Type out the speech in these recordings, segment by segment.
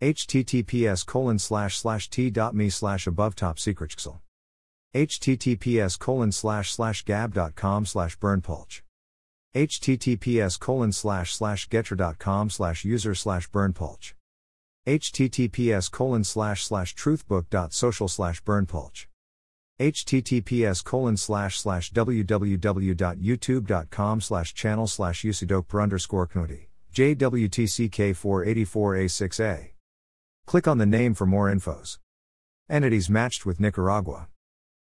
Https colon slash slash t.me slash above top secret https colon slash slash gab.com slash berndpulch https colon slash slash getter.com slash user slash berndpulch https colon slash slash truthbook.social slash berndpulch https colon slash slash www.youtube.com slash channel slash usidok underscore knudi jwtck 484a6a click on the name for more infos. Entities matched with nicaragua.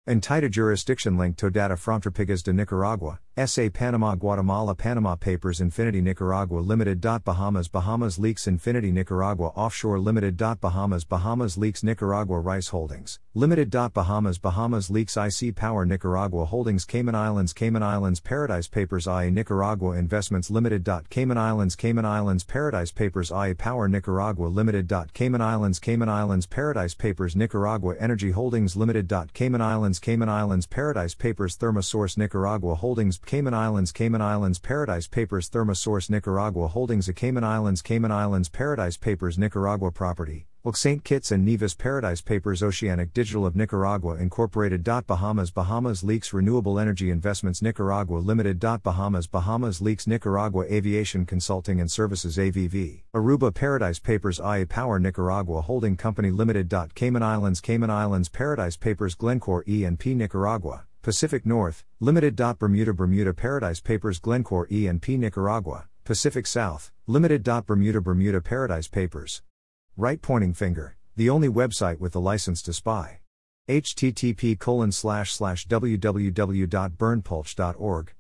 Entita jurisdiction link to data from de Nicaragua, SA Panama Guatemala Panama Papers Infinity Nicaragua Limited. Bahamas Bahamas Leaks Infinity Nicaragua Offshore Limited. Bahamas Bahamas Leaks Nicaragua Rice Holdings, Limited. Bahamas Bahamas Leaks IC Power Nicaragua Holdings Cayman Islands Cayman Islands Paradise Papers IA Nicaragua Investments Limited. Cayman Islands Cayman Islands Paradise Papers IA Power Nicaragua Limited. Cayman Islands Cayman Islands Paradise Papers Nicaragua Energy Holdings Limited. Cayman Islands Islands Cayman Islands Paradise Papers Thermosource Nicaragua Holdings Cayman Islands Cayman Islands Paradise Papers Thermosource Nicaragua Holdings A Cayman Islands Cayman Islands Paradise Papers Nicaragua Property St. Kitts and Nevis Paradise Papers Oceanic Digital of Nicaragua Incorporated. Bahamas Bahamas Leaks Renewable Energy Investments Nicaragua Limited. Bahamas Bahamas Leaks Nicaragua Aviation Consulting and Services AVV Aruba Paradise Papers IA Power Nicaragua Holding Company Limited. Cayman Islands Cayman Islands Paradise Papers Glencore E&P Nicaragua Pacific North Limited. Bermuda Bermuda Paradise Papers Glencore E&P Nicaragua Pacific South Limited. Bermuda Bermuda Paradise Papers Right pointing finger, the only website with the license to spy. http colon slash slash www.berndpulch.org.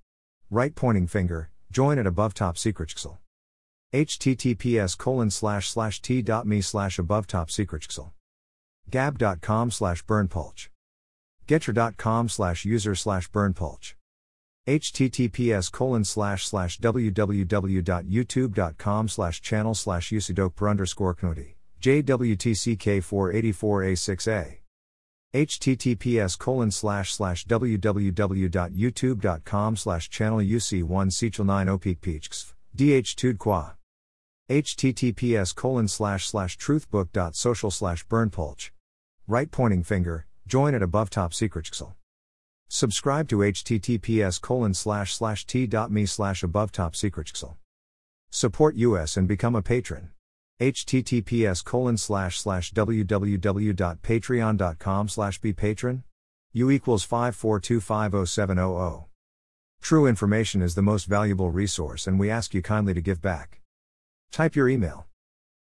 Right pointing finger, join at above top secret https colon slash slash t.me slash above top secret gab.com slash berndpulch getter.com slash user slash berndpulch https colon slash slash www.youtube.com slash channel slash usidok underscore knudi JWTCK 484A6A. https colon slash slash www.youtube.com slash channel UC1 Sechel 9 opikpeachksv, dh tud qua. https colon slash slash truthbook.social slash berndpulch. Right pointing finger, join at above top secret Subscribe to https colon slash slash t.me slash above top secret Support us and become a patron. Https colon slash slash www.patreon.com slash be patron. U equals 542507000 true information is the most valuable resource and we ask you kindly to give back. Type your email.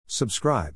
Subscribe